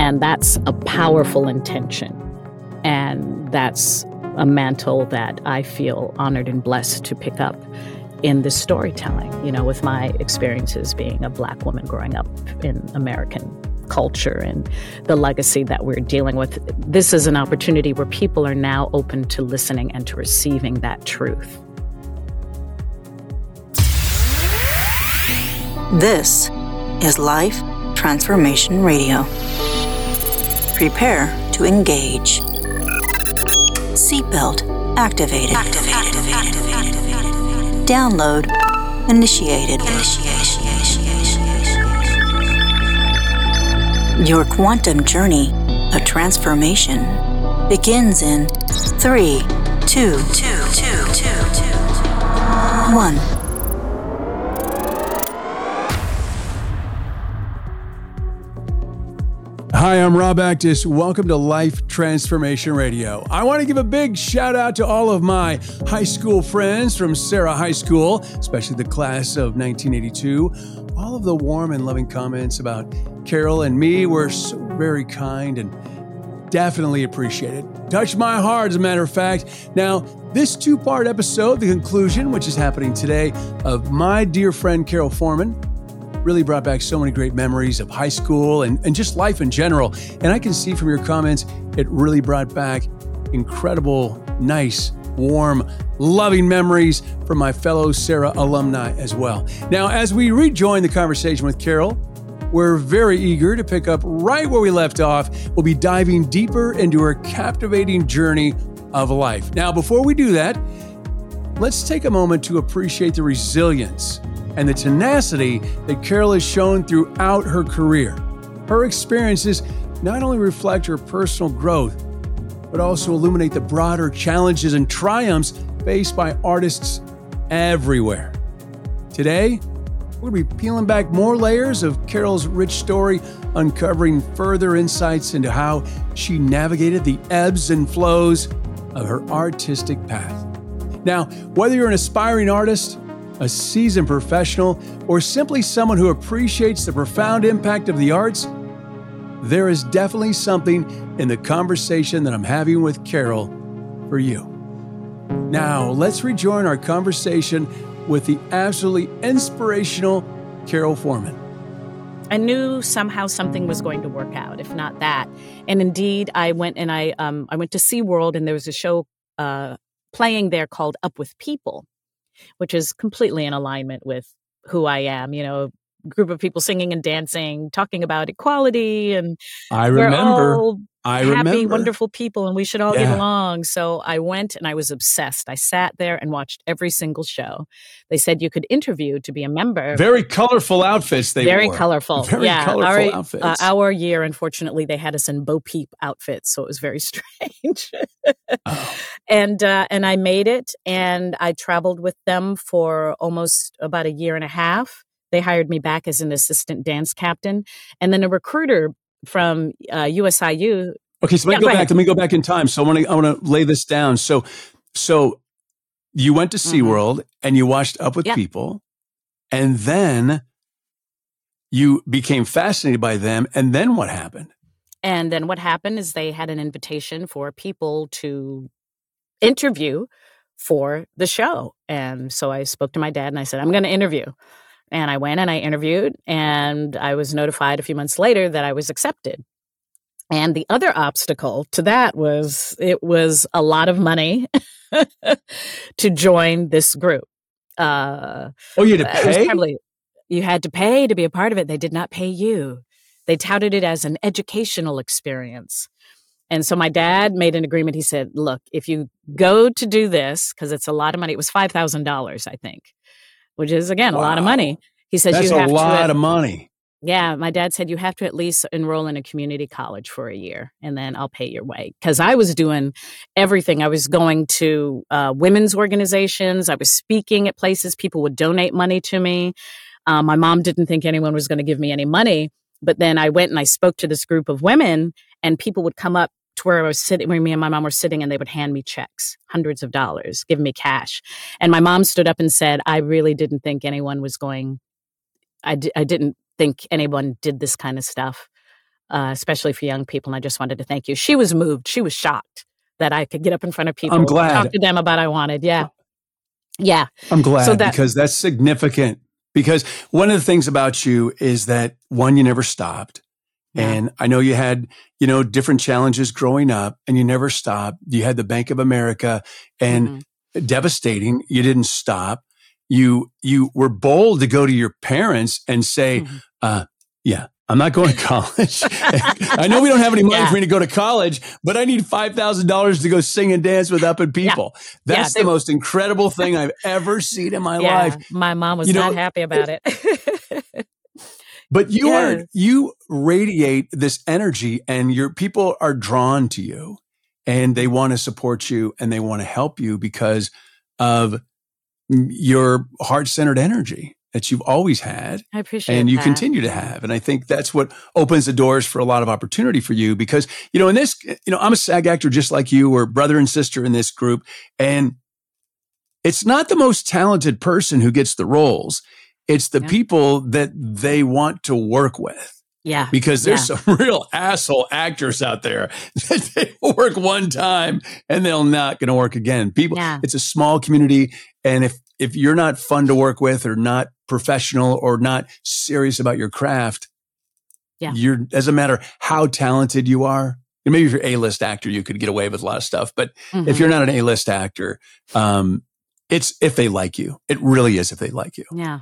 And that's a powerful intention. And that's a mantle that I feel honored and blessed to pick up in this storytelling, you know, with my experiences being a Black woman growing up in American culture and the legacy that we're dealing with. This is an opportunity where people are now open to listening and to receiving that truth. This is Life Transformation Radio. Prepare to engage. Seatbelt activated. activated. Download initiated. Your quantum journey of transformation begins in three, two, two, two, two, two, one. Hi, I'm Rob Actis. Welcome to Life Transformation Radio. I want to give a big shout out to all of my high school friends from Serra High School, especially the class of 1982. All of the warm and loving comments about Karole and me were so very kind and definitely appreciated. Touched my heart, as a matter of fact. Now, this two part episode, the conclusion, which is happening today, of my dear friend Karole Forman, really brought back so many great memories of high school and, and just life in general. And I can see from your comments, it really brought back incredible, nice, warm, loving memories from my fellow Serra alumni as well. Now, as we rejoin the conversation with Karole, we're very eager to pick up right where we left off. We'll be diving deeper into her captivating journey of life. Now, before we do that, let's take a moment to appreciate the resilience and the tenacity that Karole has shown throughout her career. Her experiences not only reflect her personal growth, but also illuminate the broader challenges and triumphs faced by artists everywhere. Today, we're going to be peeling back more layers of Karole's rich story, uncovering further insights into how she navigated the ebbs and flows of her artistic path. Now, whether you're an aspiring artist, a seasoned professional, or simply someone who appreciates the profound impact of the arts, there is definitely something in the conversation that I'm having with Karole for you. Now, let's rejoin our conversation with the absolutely inspirational Karole Forman. I knew somehow something was going to work out, if not that. And indeed, I went and I um, I went to SeaWorld, and there was a show uh, playing there called Up with People, which is completely in alignment with who I am. You know, group of people singing and dancing, talking about equality, and I remember I happy, remember. wonderful people, and we should all yeah. get along. So I went and I was obsessed. I sat there and watched every single show. They said you could interview to be a member. Very colorful outfits. They very wore. colorful. Very yeah, colorful our, uh, outfits. Uh, our year, unfortunately, they had us in Bo Peep outfits, so it was very strange. oh. And uh, and I made it, and I traveled with them for almost about a year and a half. They hired me back as an assistant dance captain, and then a recruiter from uh, USIU. Okay, so let me yeah, go, back. Let me go back in time. So I want to I want to lay this down. So so you went to mm-hmm. SeaWorld and you watched Up with yeah. People, and then you became fascinated by them. And then what happened? And then what happened is they had an invitation for people to interview for the show. And so I spoke to my dad and I said, I'm going to interview. And I went and I interviewed, and I was notified a few months later that I was accepted. And the other obstacle to that was it was a lot of money to join this group. Uh, oh, you had to pay? Probably, you had to pay to be a part of it. They did not pay you. They touted it as an educational experience. And so my dad made an agreement. He said, look, if you go to do this, because it's a lot of money, it was $5,000, I think which is again wow. a lot of money. He says That's you have a lot to, of money. Yeah, my dad said you have to at least enroll in a community college for a year, and then I'll pay your way. Because I was doing everything. I was going to uh, women's organizations. I was speaking at places. People would donate money to me. Um, my mom didn't think anyone was going to give me any money, but then I went and I spoke to this group of women, and people would come up to where I was sitting, where me and my mom were sitting, and they would hand me checks, hundreds of dollars, give me cash. And my mom stood up and said, I really didn't think anyone was going, I d- I didn't think anyone did this kind of stuff. uh, especially for young people. And I just wanted to thank you. She was moved. She was shocked that I could get up in front of people. I'm glad. Talk to them about I wanted. Yeah. Yeah. I'm glad so that, because that's significant. Because one of the things about you is that one, you never stopped. Yeah. And I know you had, you know, different challenges growing up and you never stopped. You had the Bank of America and mm-hmm. devastating. You didn't stop. You, you were bold to go to your parents and say, mm-hmm. uh, yeah, I'm not going to college. I know we don't have any money yeah. for me to go to college, but I need $5,000 to go sing and dance with Up and People. Yeah. That's yeah, the most incredible thing I've ever seen in my life. My mom was you not know, happy about it. but you yes. are, you radiate this energy and your people are drawn to you and they want to support you and they want to help you because of your heart centered energy that you've always had. I appreciate And you that. continue to have. And I think that's what opens the doors for a lot of opportunity for you because, you know, in this, you know, I'm a SAG actor just like you or brother and sister in this group. And it's not the most talented person who gets the roles. It's the yeah. people that they want to work with. Yeah. Because there's yeah. some real asshole actors out there that they work one time and they're not going to work again. People, yeah. it's a small community. And if, if you're not fun to work with or not professional or not serious about your craft, yeah. you're doesn't matter how talented you are. Maybe if you're a list actor, you could get away with a lot of stuff. But mm-hmm. if you're not an A list actor, um, it's if they like you. It really is if they like you. Yeah.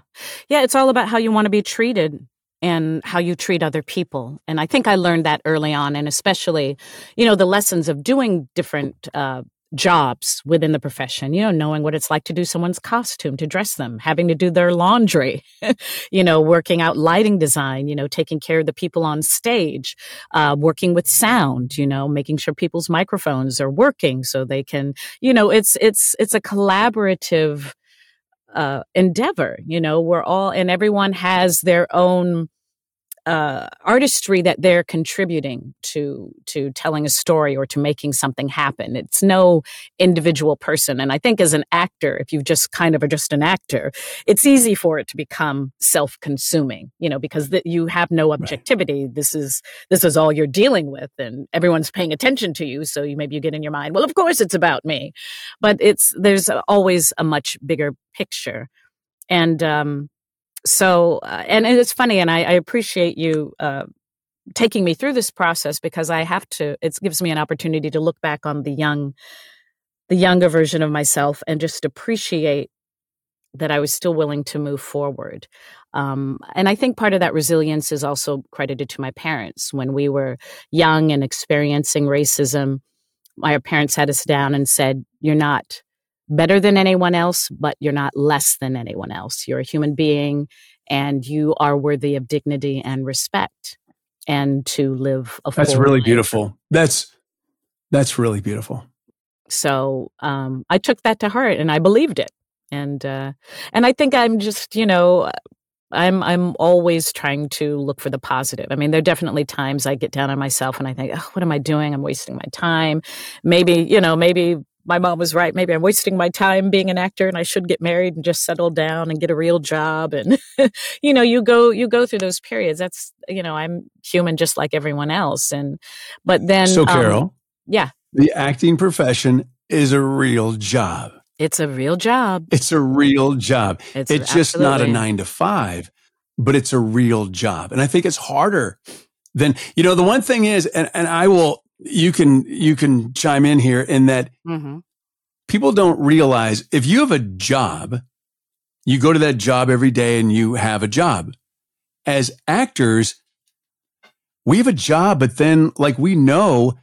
Yeah. It's all about how you want to be treated and how you treat other people. And I think I learned that early on, and especially, you know, the lessons of doing different uh, jobs within the profession, you know, knowing what it's like to do someone's costume, to dress them, having to do their laundry, you know, working out lighting design, you know, taking care of the people on stage, uh, working with sound, you know, making sure people's microphones are working so they can, you know, it's, it's, it's a collaborative, uh, endeavor, you know, we're all, and everyone has their own, uh, artistry that they're contributing to to telling a story or to making something happen. It's no individual person, and I think as an actor, if you just kind of are just an actor, it's easy for it to become self-consuming. You know, because you have no objectivity. Right. This is this is all you're dealing with, and everyone's paying attention to you. So you maybe you get in your mind, well, of course it's about me, but it's there's always a much bigger picture, and um, so uh, and, it's funny and i, I appreciate you uh, taking me through this process because i have to it gives me an opportunity to look back on the young the younger version of myself and just appreciate that i was still willing to move forward. Um, and i think part of that resilience is also credited to my parents. When we were young and experiencing racism my parents had us down and said you're not better than anyone else, but you're not less than anyone else. You're a human being and you are worthy of dignity and respect and to live a That's really life. beautiful. That's that's really beautiful. So um, I took that to heart and I believed it. And uh, and I think I'm just, you know, I'm I'm always trying to look for the positive. I mean, there are definitely times I get down on myself and I think, oh, what am I doing? I'm wasting my time. Maybe, you know, maybe my mom was right. Maybe I'm wasting my time being an actor and I should get married and just settle down and get a real job. And, you know, you go, you go through those periods. That's, you know, I'm human just like everyone else. And, but then. So, um, Karole. Um, yeah. The acting profession is a real job. It's a real job. It's a real job. It's, it's just not a nine to five, but it's a real job. And I think it's harder than, you know, the one thing is, and, and I will, you can you can chime in here in that mm-hmm. people don't realize if you have a job, you go to that job every day and you have a job. As actors, we have a job, but then like we know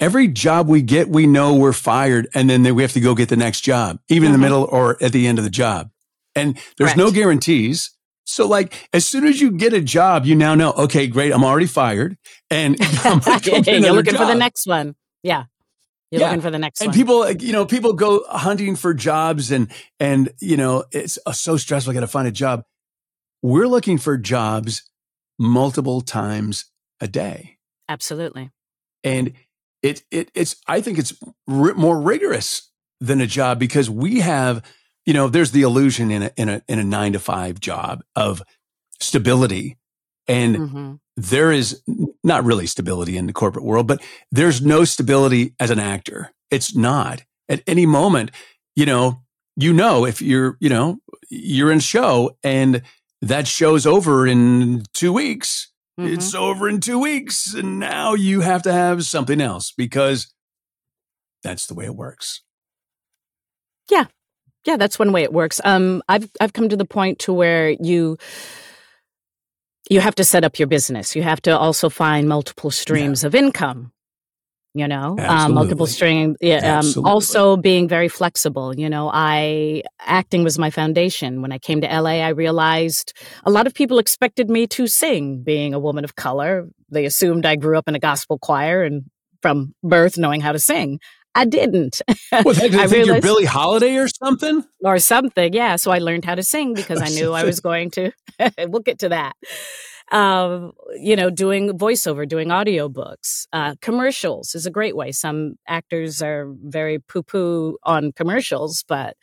every job we get, we know we're fired and then we have to go get the next job, even mm-hmm. in the mm-hmm. middle or at the end of the job. And there's Correct. no guarantees. So, like, as soon as you get a job, you now know, okay, great, I'm already fired, and I'm you're looking job. for the next one. Yeah, you're yeah. looking for the next and one. people, you know, people go hunting for jobs, and and you know, it's uh, so stressful. I got to find a job. We're looking for jobs multiple times a day. Absolutely. And it it it's I think it's r- more rigorous than a job because we have you know, there's the illusion in a, in a, in a nine to five job of stability. And mm-hmm. there is not really stability in the corporate world, but there's no stability as an actor. It's not at any moment, you know, you know, if you're, you know, you're in a show and that show's over in two weeks, mm-hmm. it's over in two weeks. And now you have to have something else because that's the way it works. Yeah. Yeah, that's one way it works. Um, I've I've come to the point to where you you have to set up your business. You have to also find multiple streams yeah. of income. You know, um, multiple stream. Yeah, um, also being very flexible. You know, I acting was my foundation. When I came to LA, I realized a lot of people expected me to sing. Being a woman of color, they assumed I grew up in a gospel choir and from birth knowing how to sing. I didn't. I think you're Billie Holiday or something? Or something, yeah. So I learned how to sing because I knew I was going to. we'll get to that. Um, you know, doing voiceover, doing audiobooks. Uh, commercials is a great way. Some actors are very poo poo on commercials, but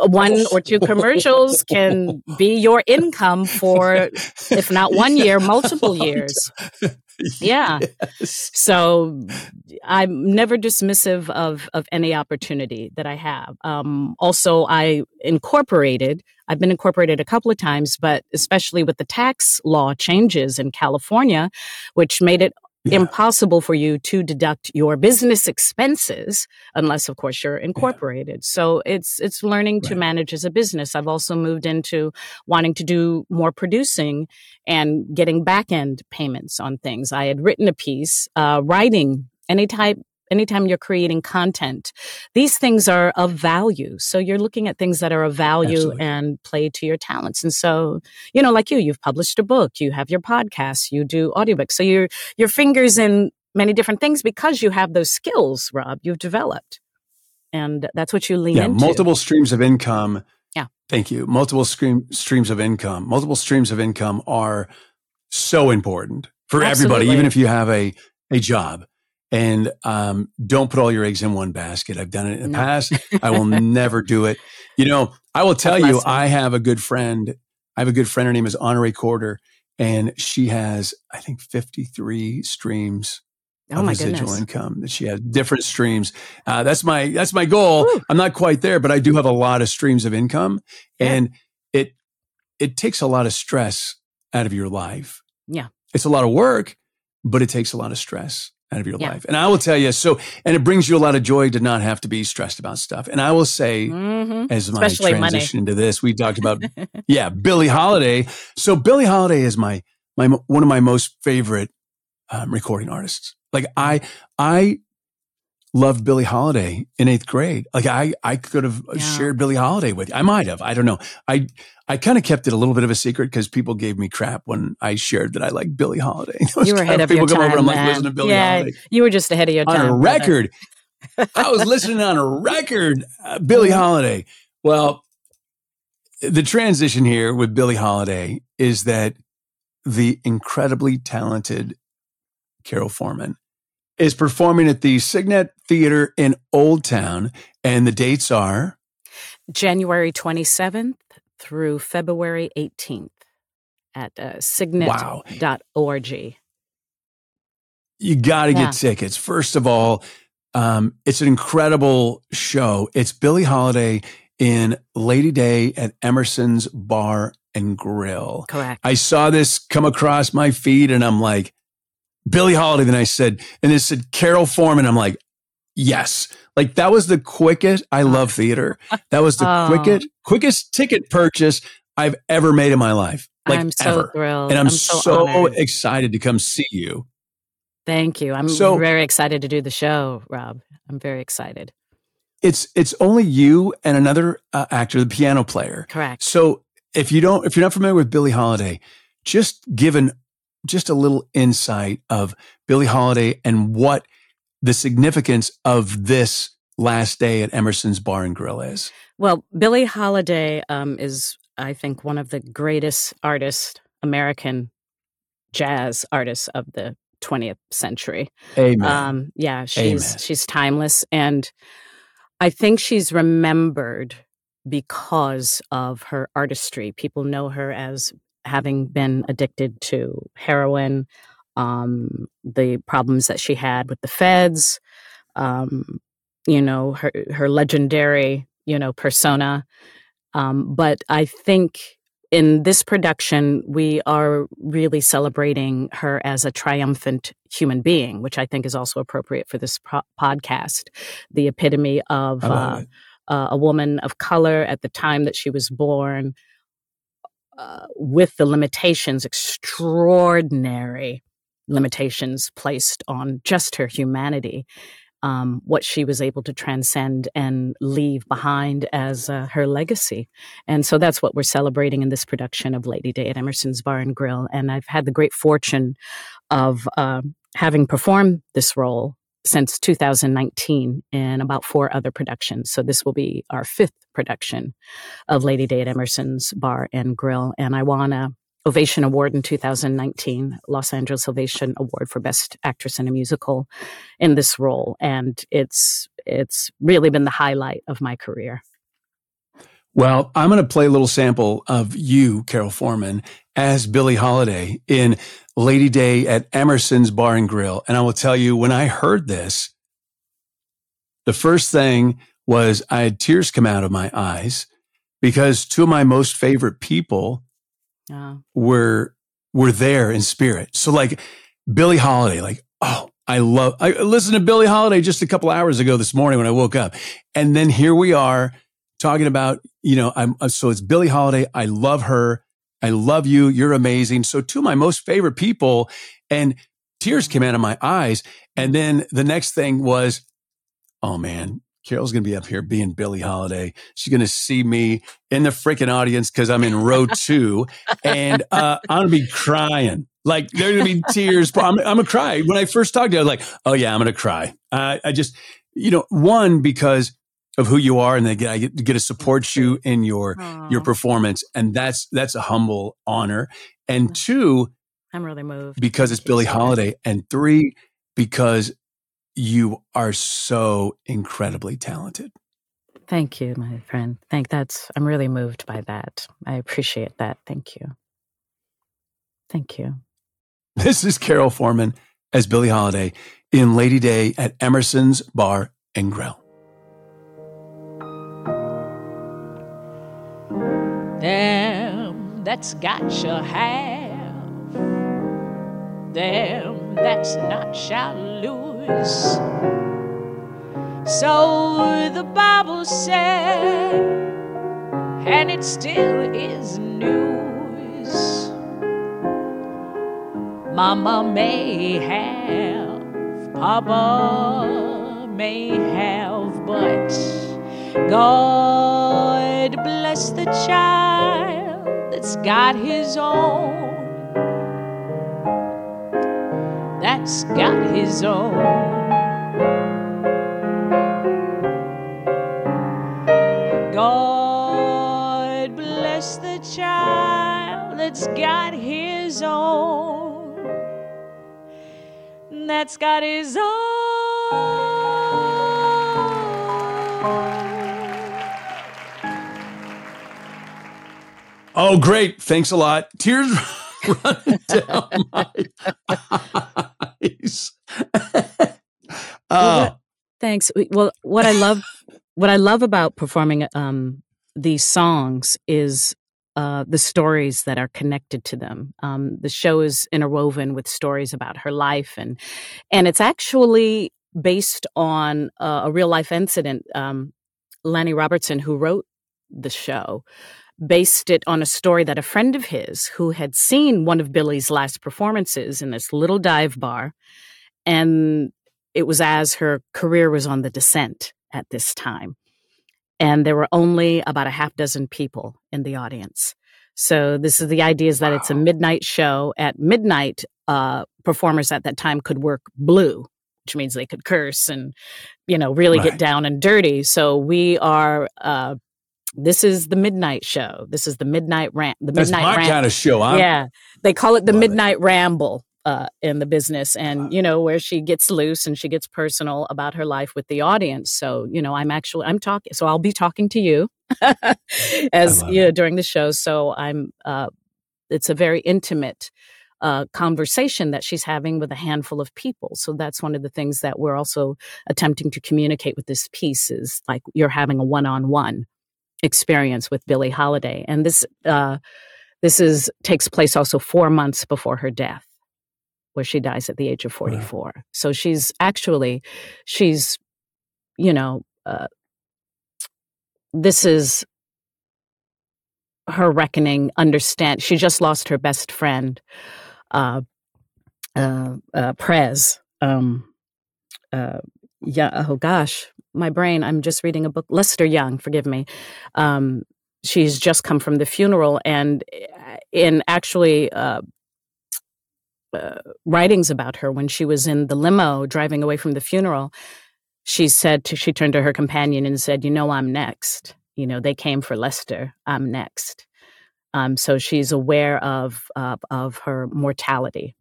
one or two commercials can be your income for, if not one year, multiple years. yeah. Yes. So I'm never dismissive of of any opportunity that I have. Um, also, I incorporated. I've been incorporated a couple of times, but especially with the tax law changes in California, which made it yeah. impossible for you to deduct your business expenses unless of course you're incorporated. Yeah. So it's it's learning right. to manage as a business. I've also moved into wanting to do more producing and getting back end payments on things. I had written a piece, uh, writing any type anytime you're creating content, these things are of value. So you're looking at things that are of value Absolutely. and play to your talents. And so, you know, like you, you've published a book, you have your podcast, you do audiobooks. So your your fingers in many different things because you have those skills, Rob, you've developed. And that's what you lean into. yeah, into. Multiple streams of income. Yeah. Thank you. Multiple stream, streams of income. Multiple streams of income are so important for Absolutely. everybody, even if you have a, a job and um, don't put all your eggs in one basket. I've done it in the no. past. I will never do it. You know, I will tell you, I have a good friend. I have a good friend. Her name is Honore Corder, and she has, I think, 53 streams oh of residual goodness. income that she has different streams. Uh, that's my that's my goal. I'm not quite there, but I do have a lot of streams of income, yeah. and it it takes a lot of stress out of your life. Yeah, it's a lot of work, but it takes a lot of stress out of your yeah. life. And I will tell you, so, and it brings you a lot of joy to not have to be stressed about stuff. And I will say, mm-hmm. as my Especially transition money. into this, we talked about, yeah, Billie Holiday. So Billie Holiday is my, my, one of my most favorite um, recording artists. Like I, I loved Billie Holiday in eighth grade. Like I, I could have yeah. shared Billie Holiday with you. I might have. I don't know. I, I kind of kept it a little bit of a secret because people gave me crap when I shared that I liked Billie Holiday. You were ahead of, people your time. People come over, I'm like, listen to Billie yeah, Holiday. You were just ahead of your time. On a record. I was listening on a record, uh, Billie. Holiday. Well, the transition here with Billie Holiday is that the incredibly talented Karole Forman is performing at the Cygnet Theater in Old Town, and the dates are January 27th through February 18th at uh, signet.org. Wow. You got to yeah. get tickets. First of all, um, it's an incredible show. It's Billie Holiday in Lady Day at Emerson's Bar and Grill. Correct. I saw this come across my feed and I'm like, Billie Holiday. Then I said, and it said Karole Forman. I'm like, yes. Like that was the quickest. I love theater. That was the oh. quickest, quickest ticket purchase I've ever made in my life. Like I'm so ever. thrilled. And I'm, I'm so, so excited to come see you. Thank you. I'm so, very excited to do the show, Rob. I'm very excited. It's it's only you and another uh, actor, the piano player. Correct. So if you don't, if you're not familiar with Billie Holiday, just give an just a little insight of Billie Holiday and what the significance of this Lady Day at Emerson's Bar and Grill is? Well, Billie Holiday um, is, I think, one of the greatest artists, American jazz artists of the 20th century. Amen. Um, yeah, she's Amen. she's timeless, and I think she's remembered because of her artistry. People know her as having been addicted to heroin, um, the problems that she had with the feds, um, you know, her her legendary, you know, persona. Um, but I think in this production, we are really celebrating her as a triumphant human being, which I think is also appropriate for this pro- podcast. The epitome of uh, uh, a woman of color at the time that she was born, uh, with the limitations, extraordinary limitations placed on just her humanity um, what she was able to transcend and leave behind as uh, her legacy. And so that's what we're celebrating in this production of Lady Day at Emerson's Bar and Grill. And I've had the great fortune of uh, having performed this role since 2019 in about four other productions. So this will be our fifth production of Lady Day at Emerson's Bar and Grill. And I won to Ovation Award in 2019, Los Angeles Ovation Award for Best Actress in a Musical in this role. And it's it's really been the highlight of my career. Well, I'm going to play a little sample of you, Karole Forman, as Billie Holiday in Lady Day at Emerson's Bar and Grill. And I will tell you, when I heard this, the first thing was I had tears come out of my eyes because two of my most favorite people uh. were were there in spirit. So like Billie Holiday, like oh, I love. I listened to Billie Holiday just a couple hours ago this morning when I woke up, and then here we are talking about you know I'm uh, so it's Billie Holiday. I love her. I love you. You're amazing. So two of my most favorite people, and tears came out of my eyes. And then the next thing was, oh man, Karole's going to be up here being Billie Holiday. She's going to see me in the freaking audience because I'm in row two and uh, I'm going to be crying. Like there's going to be tears. I'm, I'm going to cry. When I first talked to her, I was like, oh, yeah, I'm going to cry. Uh, I just, you know, one, because of who you are and they get, I get, get to support you in your, Aww. your performance. And that's, that's a humble honor. And two, I'm really moved because it's Billie Holiday. And three, because you are so incredibly talented. Thank you, my friend. Thank that's I'm really moved by that. I appreciate that. Thank you. Thank you. This is Karole Forman as Billie Holiday in Lady Day at Emerson's Bar and Grill. Them that's got shall have. Them that's not shall lose. So the Bible said, and it still is news. Mama may have, Papa may have, but God bless the child that's got his own. that's got his own. God bless the child that's got his own. That's got his own. Oh, great. Thanks a lot. Tears running down my eyes. oh. thanks. Well, what I love, what I love about performing um, these songs is uh, the stories that are connected to them. Um, the show is interwoven with stories about her life, and and it's actually based on uh, a real life incident. Um, Lanny Robertson, who wrote the show, based it on a story that a friend of his who had seen one of Billie's last performances in this little dive bar, and it was as her career was on the descent at this time. And there were only about a half dozen people in the audience. So this is the idea is that wow. it's a midnight show. At midnight, uh, performers at that time could work blue, which means they could curse and, you know, really right. get down and dirty. So we are uh, this is the midnight show. This is the midnight rant. The That's midnight my kind of show. I'm, yeah, they call it the midnight it. ramble uh, in the business, and wow. you know where she gets loose and she gets personal about her life with the audience. So you know, I'm actually I'm talking. So I'll be talking to you as you know during the show. So I'm. Uh, it's a very intimate uh, conversation that she's having with a handful of people. So that's one of the things that we're also attempting to communicate with this piece is like you're having a one-on-one experience with Billie Holiday, and this uh, this is takes place also four months before her death, where she dies at the age of 44. Wow. So she's actually she's you know uh, this is her reckoning understand she just lost her best friend uh uh, uh prez um uh yeah oh gosh my brain i'm just reading a book lester young forgive me um she's just come from the funeral and uh, in actually uh, uh, writings about her when she was in the limo driving away from the funeral she said to, she turned to her companion and said you know i'm next. You know they came for lester i'm next. Um, so she's aware of uh, of her mortality.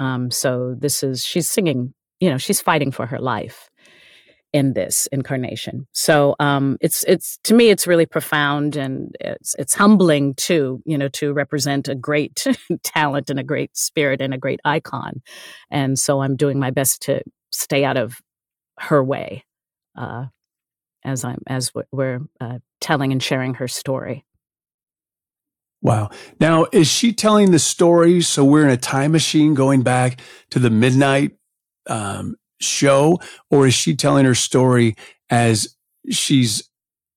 Um, so this is she's singing you know she's fighting for her life in this incarnation so um, it's it's to me it's really profound and it's it's humbling too you know to represent a great talent and a great spirit and a great icon and so i'm doing my best to stay out of her way uh, as I'm as we're uh, telling and sharing her story. Wow. Now, is she telling the story? So we're in a time machine going back to the midnight um, show, or is she telling her story as she's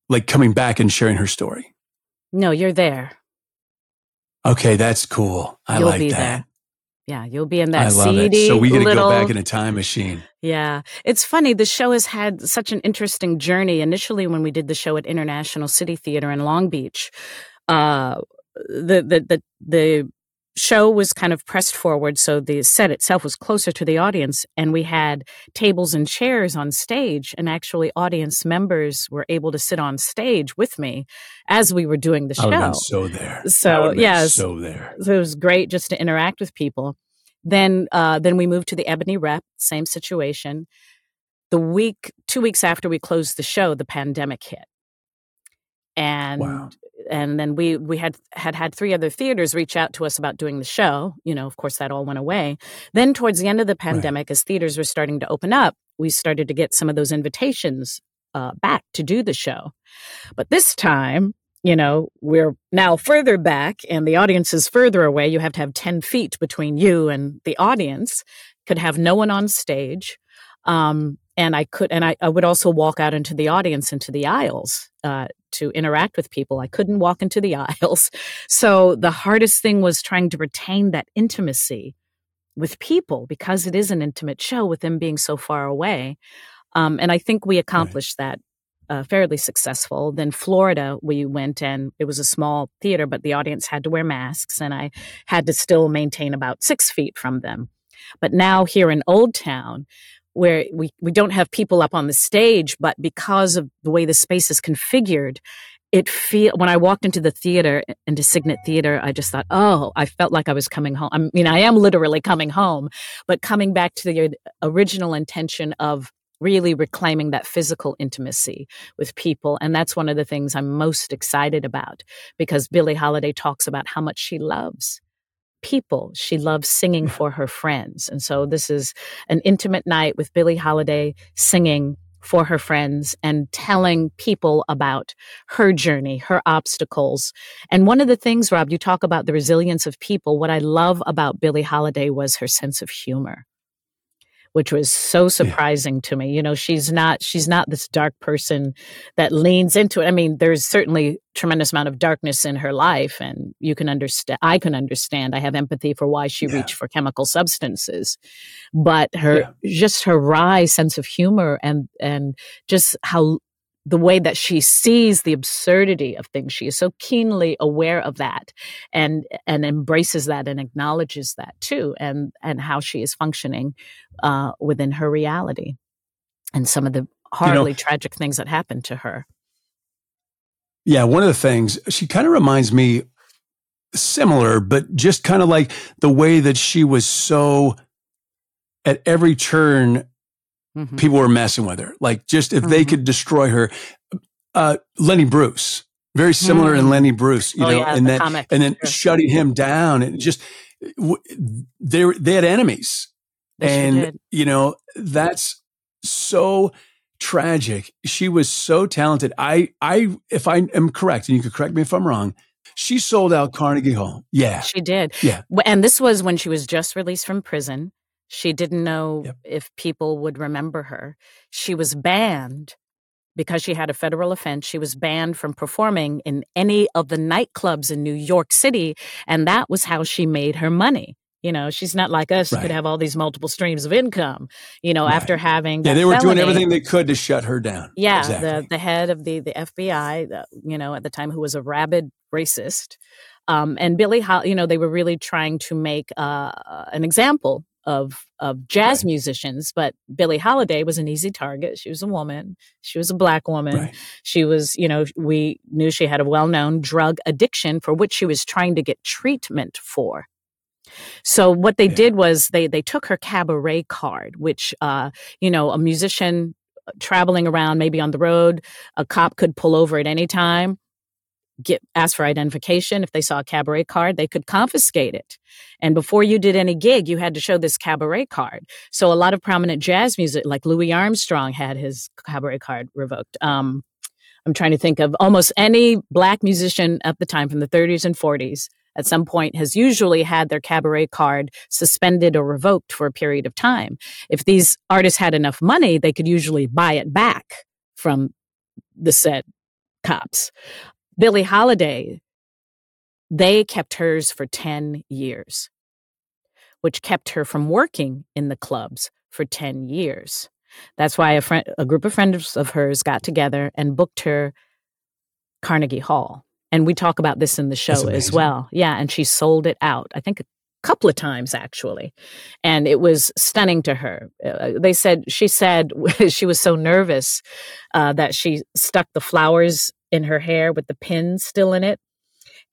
like coming back and sharing her story? No, you're there. Okay, that's cool. I You'll like be that. There. Yeah, you'll be in that I love CD. it. So we get to little... go back in a time machine. Yeah. It's funny. The show has had such an interesting journey. Initially, when we did the show at International City Theater in Long Beach, uh, the, the, the, the show was kind of pressed forward so the set itself was closer to the audience and we had tables and chairs on stage and actually audience members were able to sit on stage with me as we were doing the show. so there. So yeah so there. So it was great just to interact with people. Then uh, then we moved to the ebony rep same situation. The week two weeks after we closed the show the pandemic hit and wow. and then we we had had had three other theaters reach out to us about doing the show you know of course that all went away. Then towards the end of the pandemic right. as theaters were starting to open up we started to get some of those invitations uh, back to do the show. But this time you know we're now further back and the audience is further away. You have to have 10 feet between you and the audience. Could have no one on stage um, and I could, and I, I, would also walk out into the audience, into the aisles, uh, to interact with people. I couldn't walk into the aisles. So the hardest thing was trying to retain that intimacy with people because it is an intimate show with them being so far away. Um, and I think we accomplished right. that uh, fairly successful. Then Florida, we went and it was a small theater, but the audience had to wear masks, and I had to still maintain about six feet from them. But now here in Old Town, where we, we don't have people up on the stage, but because of the way the space is configured, it feel when I walked into the theater, into Cygnet Theater, I just thought, oh, I felt like I was coming home. I mean, I am literally coming home, but coming back to the original intention of really reclaiming that physical intimacy with people. And that's one of the things I'm most excited about because Billie Holiday talks about how much she loves people. She loves singing for her friends. And so this is an intimate night with Billie Holiday singing for her friends and telling people about her journey, her obstacles. And one of the things, Rob, you talk about the resilience of people. What I love about Billie Holiday was her sense of humor which was so surprising yeah. to me. You know, she's not she's not this dark person that leans into it. I mean, there's certainly tremendous amount of darkness in her life and you can understand I can understand. I have empathy for why she yeah. reached for chemical substances. But her yeah. just her wry sense of humor and and just how the way that she sees the absurdity of things. She is so keenly aware of that and and embraces that and acknowledges that too and and how she is functioning uh, within her reality and some of the horribly you know, tragic things that happened to her. Yeah one of the things she kind of reminds me similar but just kind of like the way that she was so at every turn Mm-hmm. People were messing with her. Like just if mm-hmm. they could destroy her. Uh, Lenny Bruce, very similar mm-hmm. in Lenny Bruce, you oh, know, yeah, and the and then shutting him down and just they they had enemies, sure and you know that's so tragic. She was so talented. I I if I am correct, and you could correct me if I'm wrong. She sold out Carnegie Hall. Yeah, She did. Yeah. And this was when she was just released from prison. She didn't know Yep. if people would remember her. She was banned because she had a federal offense. She was banned from performing in any of the nightclubs in New York City. And that was how she made her money. You know, she's not like us Right. could have all these multiple streams of income, you know, Right. after having. yeah. They were doing everything they could to shut her down. Yeah, exactly. the the head of the the FBI, the, you know, at the time, who was a rabid racist, um, and Billie, you know, they were really trying to make uh, an example of of jazz Right. musicians. But Billie Holiday was an easy target. She was a woman. She was a black woman. right. She was, you know, we knew she had a well known drug addiction for which she was trying to get treatment for. So what they Yeah. did was they they took her cabaret card, which uh, you know, a musician traveling around maybe on the road, a cop could pull over at any time, get ask for identification. If they saw a cabaret card, they could confiscate it. And before you did any gig, you had to show this cabaret card. So a lot of prominent jazz music, like Louis Armstrong, had his cabaret card revoked. Um, I'm trying to think of almost any black musician at the time from the 30s and 40s at some point has usually had their cabaret card suspended or revoked for a period of time. If these artists had enough money, they could usually buy it back from the said cops. Billie Holiday, they kept hers for 10 years, which kept her from working in the clubs for 10 years. That's why a friend, a group of friends of hers got together and booked her Carnegie Hall. And we talk about this in the show as well. Yeah, and she sold it out. I think a couple of times actually. And it was stunning to her. Uh, they said she said she was so nervous uh, that she stuck the flowers in her hair with the pins still in it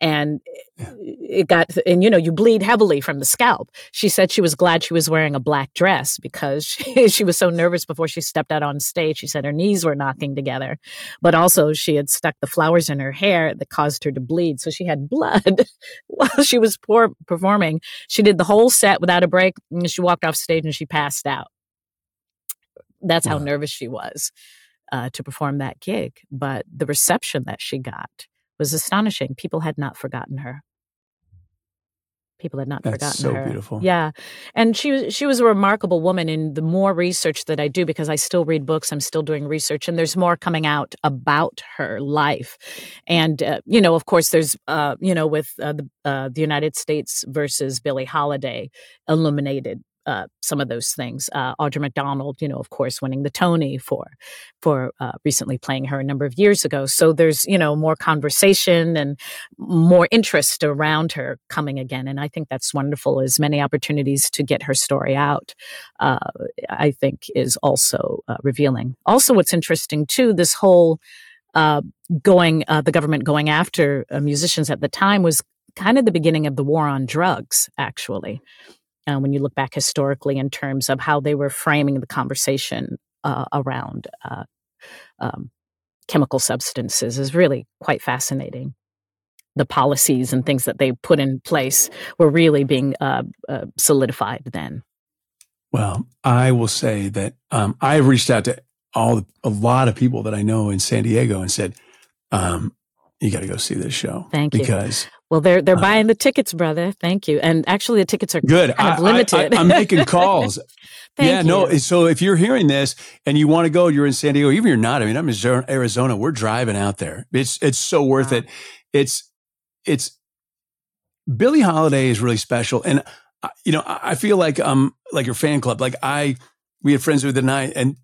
and it got and you know you bleed heavily from the scalp. She said she was glad she was wearing a black dress because she, she was so nervous before she stepped out on stage. She said her knees were knocking together but also she had stuck the flowers in her hair that caused her to bleed so she had blood while she was poor performing. She did the whole set without a break and she walked off stage and she passed out. That's how Wow. nervous she was uh, to perform that gig but the reception that she got was astonishing. People had not forgotten her. People had not That's forgotten so her. beautiful. Yeah, and she was she was a remarkable woman. And the more research that I do, because I still read books, I'm still doing research, and there's more coming out about her life. And uh, you know, of course, there's uh, you know with uh, the uh, the United States versus Billie Holiday illuminated. Uh, some of those things. Uh, Audra McDonald, you know, of course, winning the Tony for for uh, recently playing her a number of years ago. So there's you know more conversation and more interest around her coming again, and I think that's wonderful. As many opportunities to get her story out, uh, I think is also uh, revealing. Also, what's interesting too, this whole going the government going after musicians at the time was kind of the beginning of the war on drugs, actually. Uh, when you look back historically in terms of how they were framing the conversation uh, around uh, um, chemical substances is really quite fascinating. The policies and things that they put in place were really being uh, uh, solidified then. Well, I will say that um, I reached out to all a lot of people that I know in San Diego and said, um, "You got to go see this show." Thank you. because Well, they're they're Uh, buying the tickets, brother. Thank you. And actually, the tickets are good. kind of I, limited. I, am making calls. Yeah, no. So if you're hearing this and you want to go, you're in San Diego. Even if you're not. I mean, I'm in Arizona-. We're driving out there. It's it's so worth Wow. it. It's it's Billie Holiday is really special, and uh, you know I I feel like um like your fan club. Like I we had friends with the night, and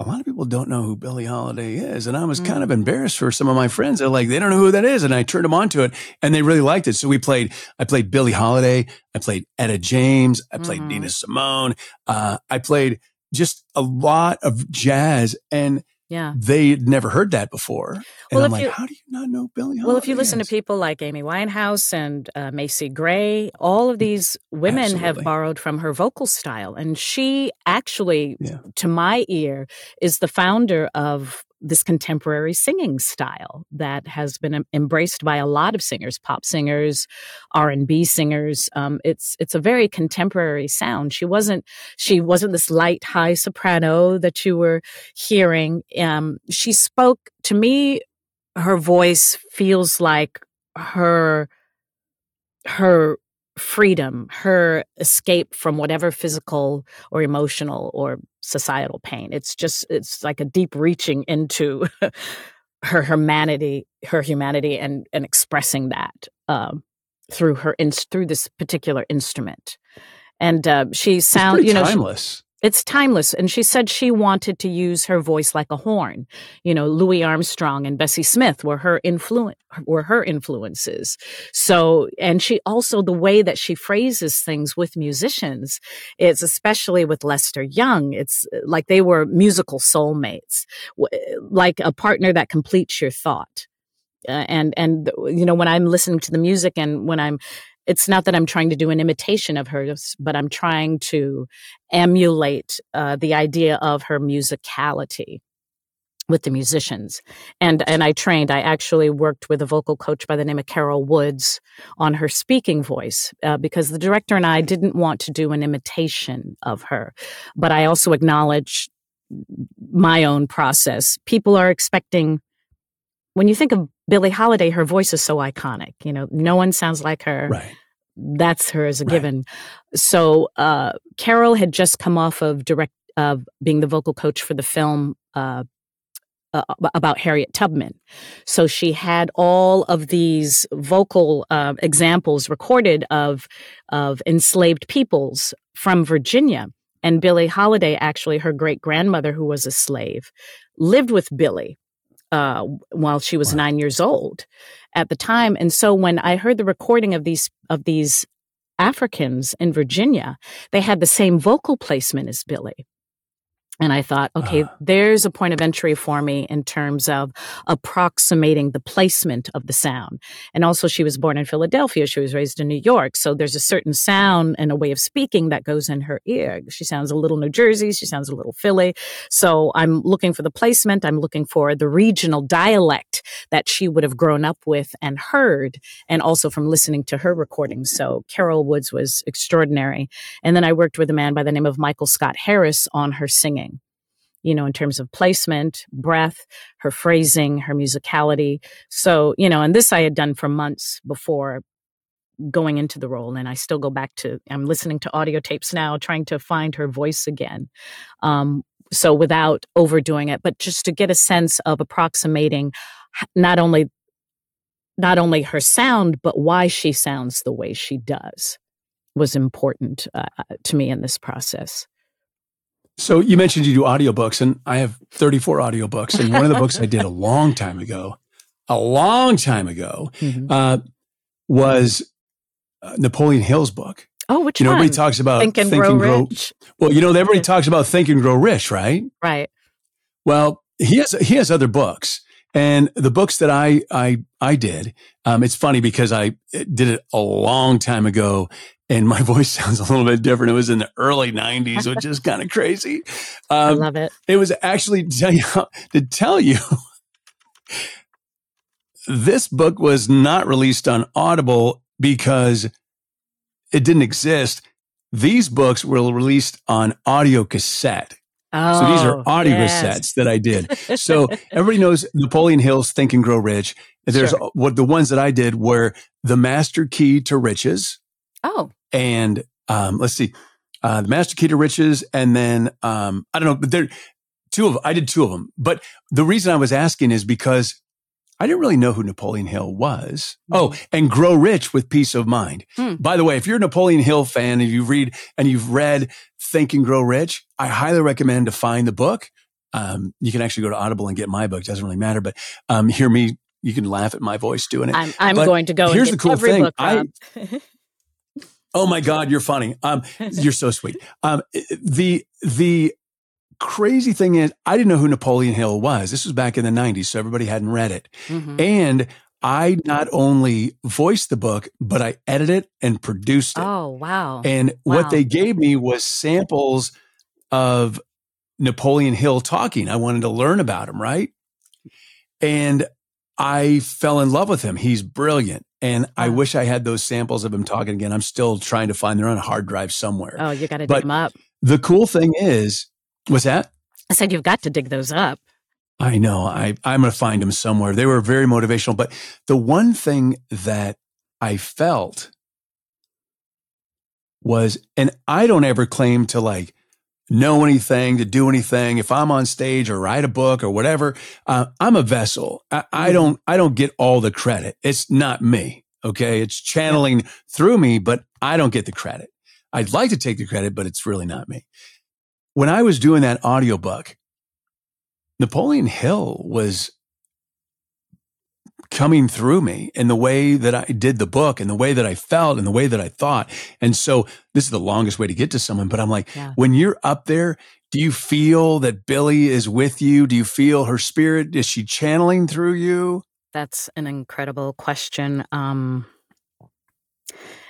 a lot of people don't know who Billie Holiday is, and I was kind of Mm. embarrassed for some of my friends. They're like they don't know who that is, and I turned them onto it, and they really liked it. So we played. I played Billie Holiday. I played Etta James. I played Mhm. Nina Simone. Uh, I played just a lot of jazz, and yeah. they'd never heard that before. And Well, I'm like, you- how do you not know Billie Holiday? Well, if you listen to people like Amy Winehouse and uh, Macy Gray, all of these women have borrowed from her vocal style. And she actually, Yeah. to my ear, is the founder of this contemporary singing style that has been embraced by a lot of singers, pop singers, R and B singers. Um, it's it's a very contemporary sound. She wasn't she wasn't this light high soprano that you were hearing. Um, she spoke to me. Her voice feels like her her freedom, her escape from whatever physical or emotional or societal pain. It's just, it's like a deep reaching into her humanity, her humanity, and and expressing that um, through her in, through this particular instrument. And uh, she sounds, you know, timeless. It's timeless. And she said she wanted to use her voice like a horn. You know, Louis Armstrong and Bessie Smith were her influence were her influences. So, and she also the way that she phrases things with musicians, it's especially with Lester Young. It's uh, like they were musical soulmates, like a partner that completes your thought. Uh, and and you know when I'm listening to the music and when I'm it's not that I'm trying to do an imitation of hers, but I'm trying to emulate uh, the idea of her musicality with the musicians. And and I trained. I actually worked with a vocal coach by the name of Carol Woods on her speaking voice uh, because the director and I didn't want to do an imitation of her, but I also acknowledge my own process. People are expecting when you think of Billie Holiday, her voice is so iconic. You know, no one sounds like her. Right. That's her as a right. given. So uh, Carol had just come off of direct of uh, being the vocal coach for the film uh, uh, about Harriet Tubman. So she had all of these vocal uh, examples recorded of of enslaved peoples from Virginia. And Billie Holiday, actually, her great grandmother, who was a slave, lived with Billie uh, while she was wow. nine years old at the time. And so when I heard the recording of these of these Africans in Virginia, they had the same vocal placement as Billie. And I thought, okay, uh, there's a point of entry for me in terms of approximating the placement of the sound. And also, she was born in Philadelphia. She was raised in New York. So there's a certain sound and a way of speaking that goes in her ear. She sounds a little New Jersey. She sounds a little Philly. So I'm looking for the placement. I'm looking for the regional dialect that she would have grown up with and heard, and also from listening to her recordings. So Carol Woods was extraordinary. And then I worked with a man by the name of Michael Scott Harris on her singing you know, in terms of placement, breath, her phrasing, her musicality. So, you know, and this I had done for months before going into the role. And I still go back to, I'm listening to audio tapes now, trying to find her voice again. Um, so without overdoing it, but just to get a sense of approximating not only not only her sound, but why she sounds the way she does was important uh, uh to me in this process. So you mentioned you do audiobooks, and I have 34 audiobooks. And one of the books I did a long time ago, a long time ago, mm-hmm. uh, was uh, Napoleon Hill's book. Oh, which you know, one? everybody talks about Think and, grow, rich. Well, you know, everybody talks about Think and Grow Rich, right? Right. Well, he has he has other books, and the books that I I I did. Um, it's funny because I did it a long time ago, and my voice sounds a little bit different. It was in the early '90s, which is kind of crazy. Um, I love it. It was actually to tell you, to tell you this book was not released on Audible because it didn't exist. These books were released on audio cassette. Oh, so these are oh, audio yes. cassettes that I did. So everybody knows Napoleon Hill's Think and Grow Rich. There's sure. what the ones that I did were The Master Key to Riches. Oh. And um, let's see, uh, The Master Key to Riches, and then um, I don't know, but there two of I did two of them. But the reason I was asking is because I didn't really know who Napoleon Hill was. Mm. Oh, and Grow Rich with Peace of Mind. Mm. By the way, if you're a Napoleon Hill fan and you read and you've read Think and Grow Rich, I highly recommend to find the book. Um, you can actually go to Audible and get my book. It doesn't really matter, but um, hear me. You can laugh at my voice doing it. I'm, I'm going to go. Here's the cool thing. Book, I, oh my God, you're funny. Um, you're so sweet. Um, the the crazy thing is, I didn't know who Napoleon Hill was. This was back in the 90s, so everybody hadn't read it. Mm-hmm. And I not only voiced the book, but I edited it and produced it. Oh, wow. And wow. what they gave me was samples of Napoleon Hill talking. I wanted to learn about him, right? And I fell in love with him. He's brilliant. And I wish I had those samples of him talking again. I'm still trying to find them on a hard drive somewhere. Oh, you got to dig them up. The cool thing is, what's that? I said you've got to dig those up. I know. I, I'm going to find them somewhere. They were very motivational. But the one thing that I felt was, and I don't ever claim to like know anything, to do anything. If I'm on stage or write a book or whatever, uh, I'm a vessel. I, I don't, I don't get all the credit. It's not me. Okay. It's channeling through me, but I don't get the credit. I'd like to take the credit, but it's really not me. When I was doing that audiobook, Napoleon Hill was coming through me in the way that I did the book and the way that I felt and the way that I thought. And so this is the longest way to get to someone, but I'm like, Yeah. when you're up there, do you feel that Billie is with you? Do you feel her spirit? Is she channeling through you? That's an incredible question. Um,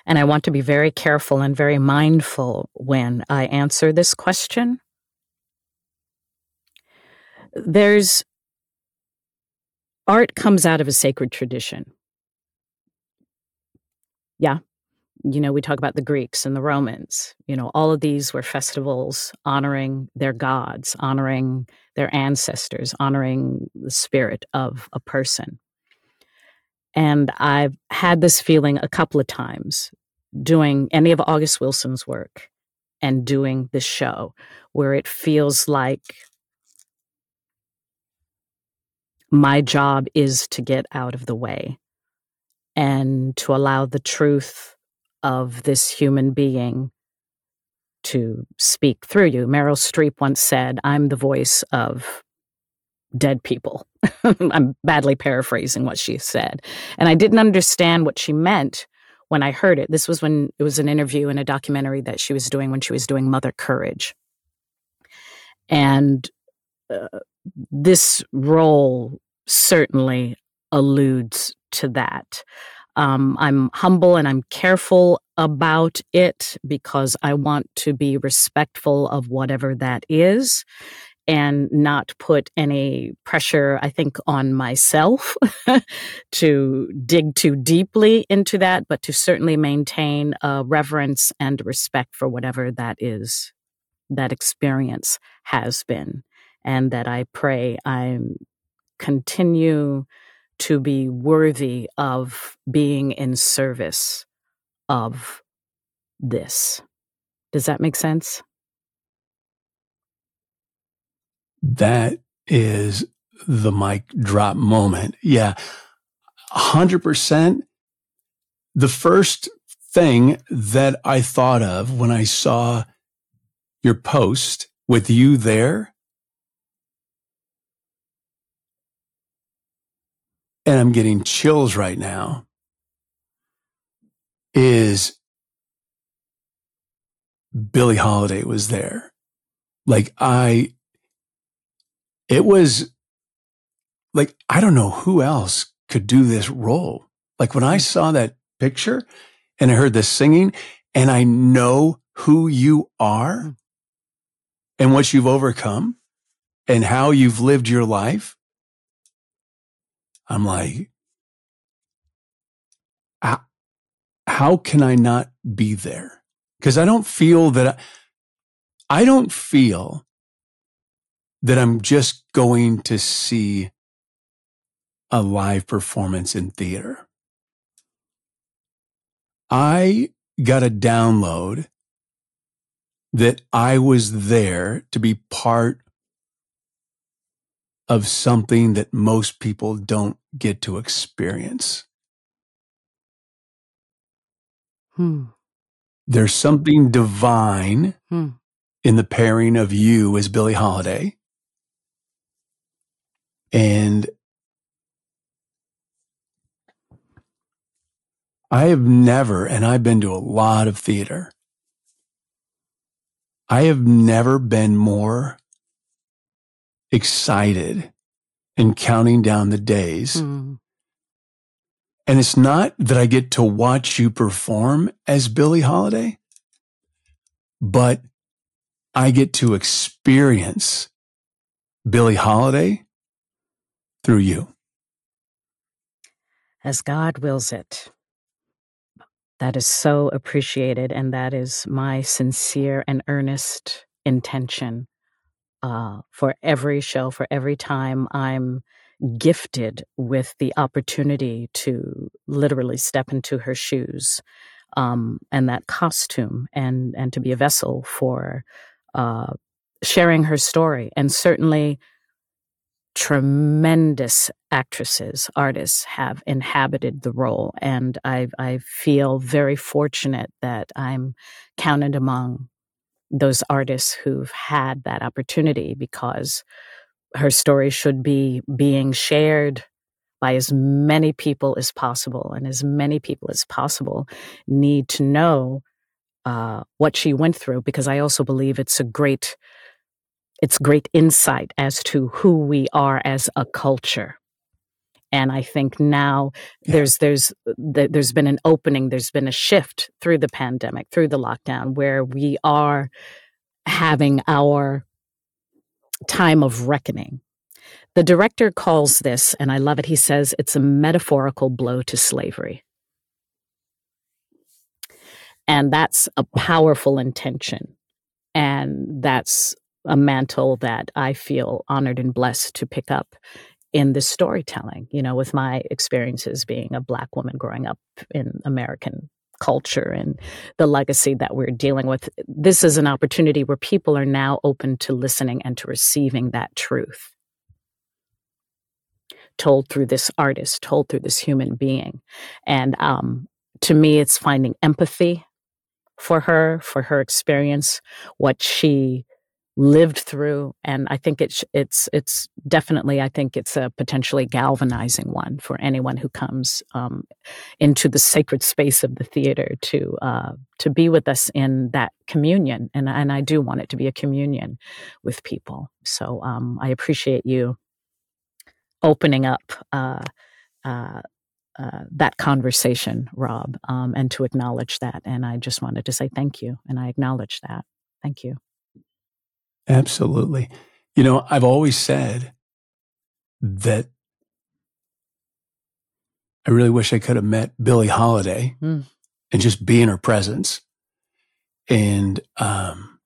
and I want to be very careful and very mindful when I answer this question. There's art comes out of a sacred tradition. Yeah. You know, we talk about the Greeks and the Romans. You know, all of these were festivals honoring their gods, honoring their ancestors, honoring the spirit of a person. And I've had this feeling a couple of times doing any of August Wilson's work and doing this show where it feels like my job is to get out of the way and to allow the truth of this human being to speak through you. Meryl Streep once said, I'm the voice of dead people. I'm badly paraphrasing what she said. And I didn't understand what she meant when I heard it. This was when it was an interview in a documentary that she was doing when she was doing Mother Courage. And uh, this role certainly alludes to that. Um, I'm humble and I'm careful about it because I want to be respectful of whatever that is and not put any pressure, I think, on myself to dig too deeply into that, but to certainly maintain a reverence and respect for whatever that is, that experience has been. And that I pray I continue to be worthy of being in service of this. Does that make sense? That is the mic drop moment. Yeah. 100%. The first thing that I thought of when I saw your post with you there, and I'm getting chills right now, is Billie Holiday was there. Like I, it was like, I don't know who else could do this role. Like when I saw that picture and I heard the singing and I know who you are and what you've overcome and how you've lived your life, I'm like, how, can I not be there? Because I don't feel that I, I don't feel that I'm just going to see a live performance in theater. I got a download that I was there to be part of something that most people don't get to experience. Hmm. There's something divine Hmm. in the pairing of you as Billie Holiday and I have never, and I've been to a lot of theater. I have never been more excited and counting down the days. Hmm. And it's not that I get to watch you perform as Billie Holiday, but I get to experience Billie Holiday through you. as God wills it. That is so appreciated, and that is my sincere and earnest intention uh, for every show, for every time I'm gifted with the opportunity to literally step into her shoes um, and that costume and and to be a vessel for uh, sharing her story. And certainly tremendous actresses artists have inhabited the role. And I, I feel very fortunate that i'm counted among those artists who've had that opportunity because her story should be being shared by as many people as possible and as many people as possible need to know uh, what she went through because i also believe it's a great it's great insight as to who we are as a culture and i think now yeah. there's there's there's been an opening there's been a shift through the pandemic through the lockdown where we are having our time of reckoning. The director calls this and i love it he says it's a metaphorical blow to slavery. And that's a powerful intention. And that's a mantle that I feel honored and blessed to pick up in this storytelling, you know, with my experiences being a Black woman growing up in American culture and the legacy that we're dealing with. This is an opportunity where people are now open to listening and to receiving that truth. Told through this artist, told through this human being. And um, to me, it's finding empathy for her, for her experience, what she lived through and i think it's it's it's definitely i think it's a potentially galvanizing one for anyone who comes um, into the sacred space of the theater to uh, to be with us in that communion and and i do want it to be a communion with people so um, i appreciate you opening up uh, uh, uh, that conversation, Rob, um, and to acknowledge that. And I just wanted to say thank you, and I acknowledge that. Thank you. Absolutely. You know, I've always said that I really wish I could have met Billie Holiday mm. and just be in her presence. And um,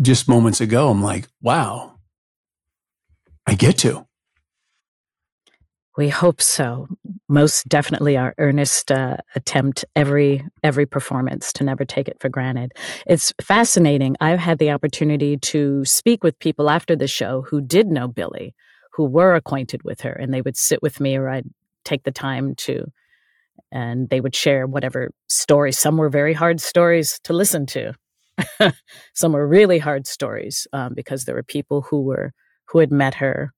just moments ago, I'm like, wow, I get to. We hope so. Most definitely our earnest uh, attempt every every performance to never take it for granted. It's fascinating. I've had the opportunity to speak with people after the show who did know Billie, who were acquainted with her, and they would sit with me or I'd take the time to and they would share whatever stories. Some were very hard stories to listen to. Some were really hard stories um, because there were people who were who had met her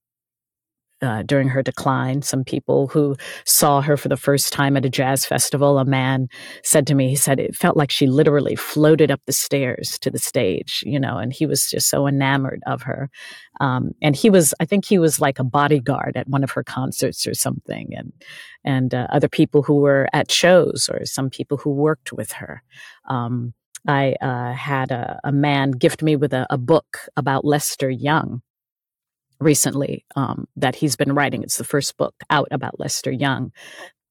uh, during her decline. Some people who saw her for the first time at a jazz festival, a man said to me, he said it felt like she literally floated up the stairs to the stage, you know, and he was just so enamored of her. Um, and he was, I think he was like a bodyguard at one of her concerts or something. And, and uh, other people who were at shows or some people who worked with her. Um, I uh, had a, a, man gift me with a, a book about Lester Young recently um, that he's been writing. It's the first book out about Lester Young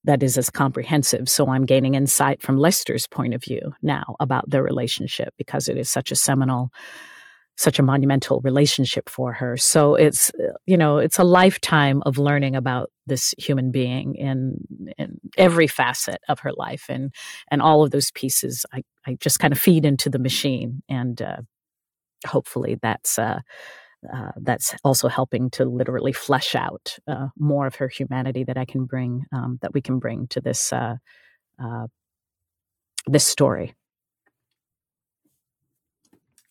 that is as comprehensive. So I'm gaining insight from Lester's point of view now about their relationship because it is such a seminal, such a monumental relationship for her. So it's, you know, it's a lifetime of learning about this human being in, in every facet of her life. And, and all of those pieces, I, I just kind of feed into the machine. And uh, hopefully that's, uh, uh, that's also helping to literally flesh out uh, more of her humanity that I can bring, um, that we can bring to this uh, uh this story.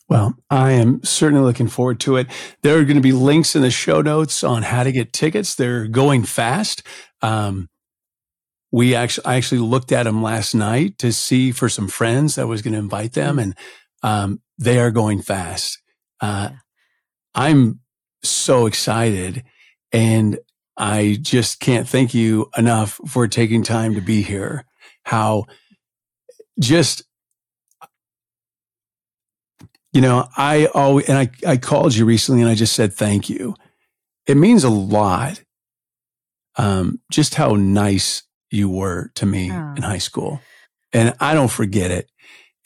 Well, I am certainly looking forward to it. There are going to be links in the show notes on how to get tickets. They're going fast. Um, we actually, I actually looked at them last night to see for some friends that was going to invite them, mm-hmm. and um, they are going fast. Uh, yeah. I'm so excited and I just can't thank you enough for taking time to be here. How just, you know, I always, and I, I called you recently and I just said thank you. it means a lot. Um, just how nice you were to me oh. in high school. And I don't forget it.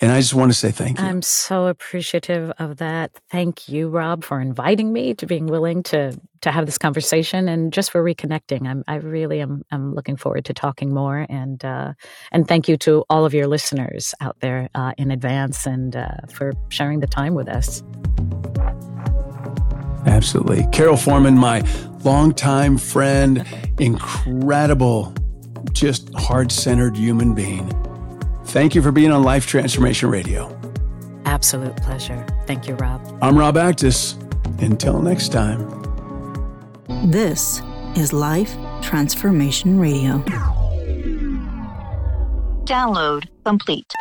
And I just want to say thank you. I'm so appreciative of that. Thank you, Rob, for inviting me to being willing to to have this conversation and just for reconnecting. I'm I really am I'm looking forward to talking more and uh, and thank you to all of your listeners out there uh, in advance and uh, for sharing the time with us. Absolutely, Karole Forman, my longtime friend, incredible, just heart centered human being. Thank you for being on Life Transformation Radio. Absolute pleasure. Thank you, Rob. I'm Rob Actis. Until next time. This is Life Transformation Radio. Download complete.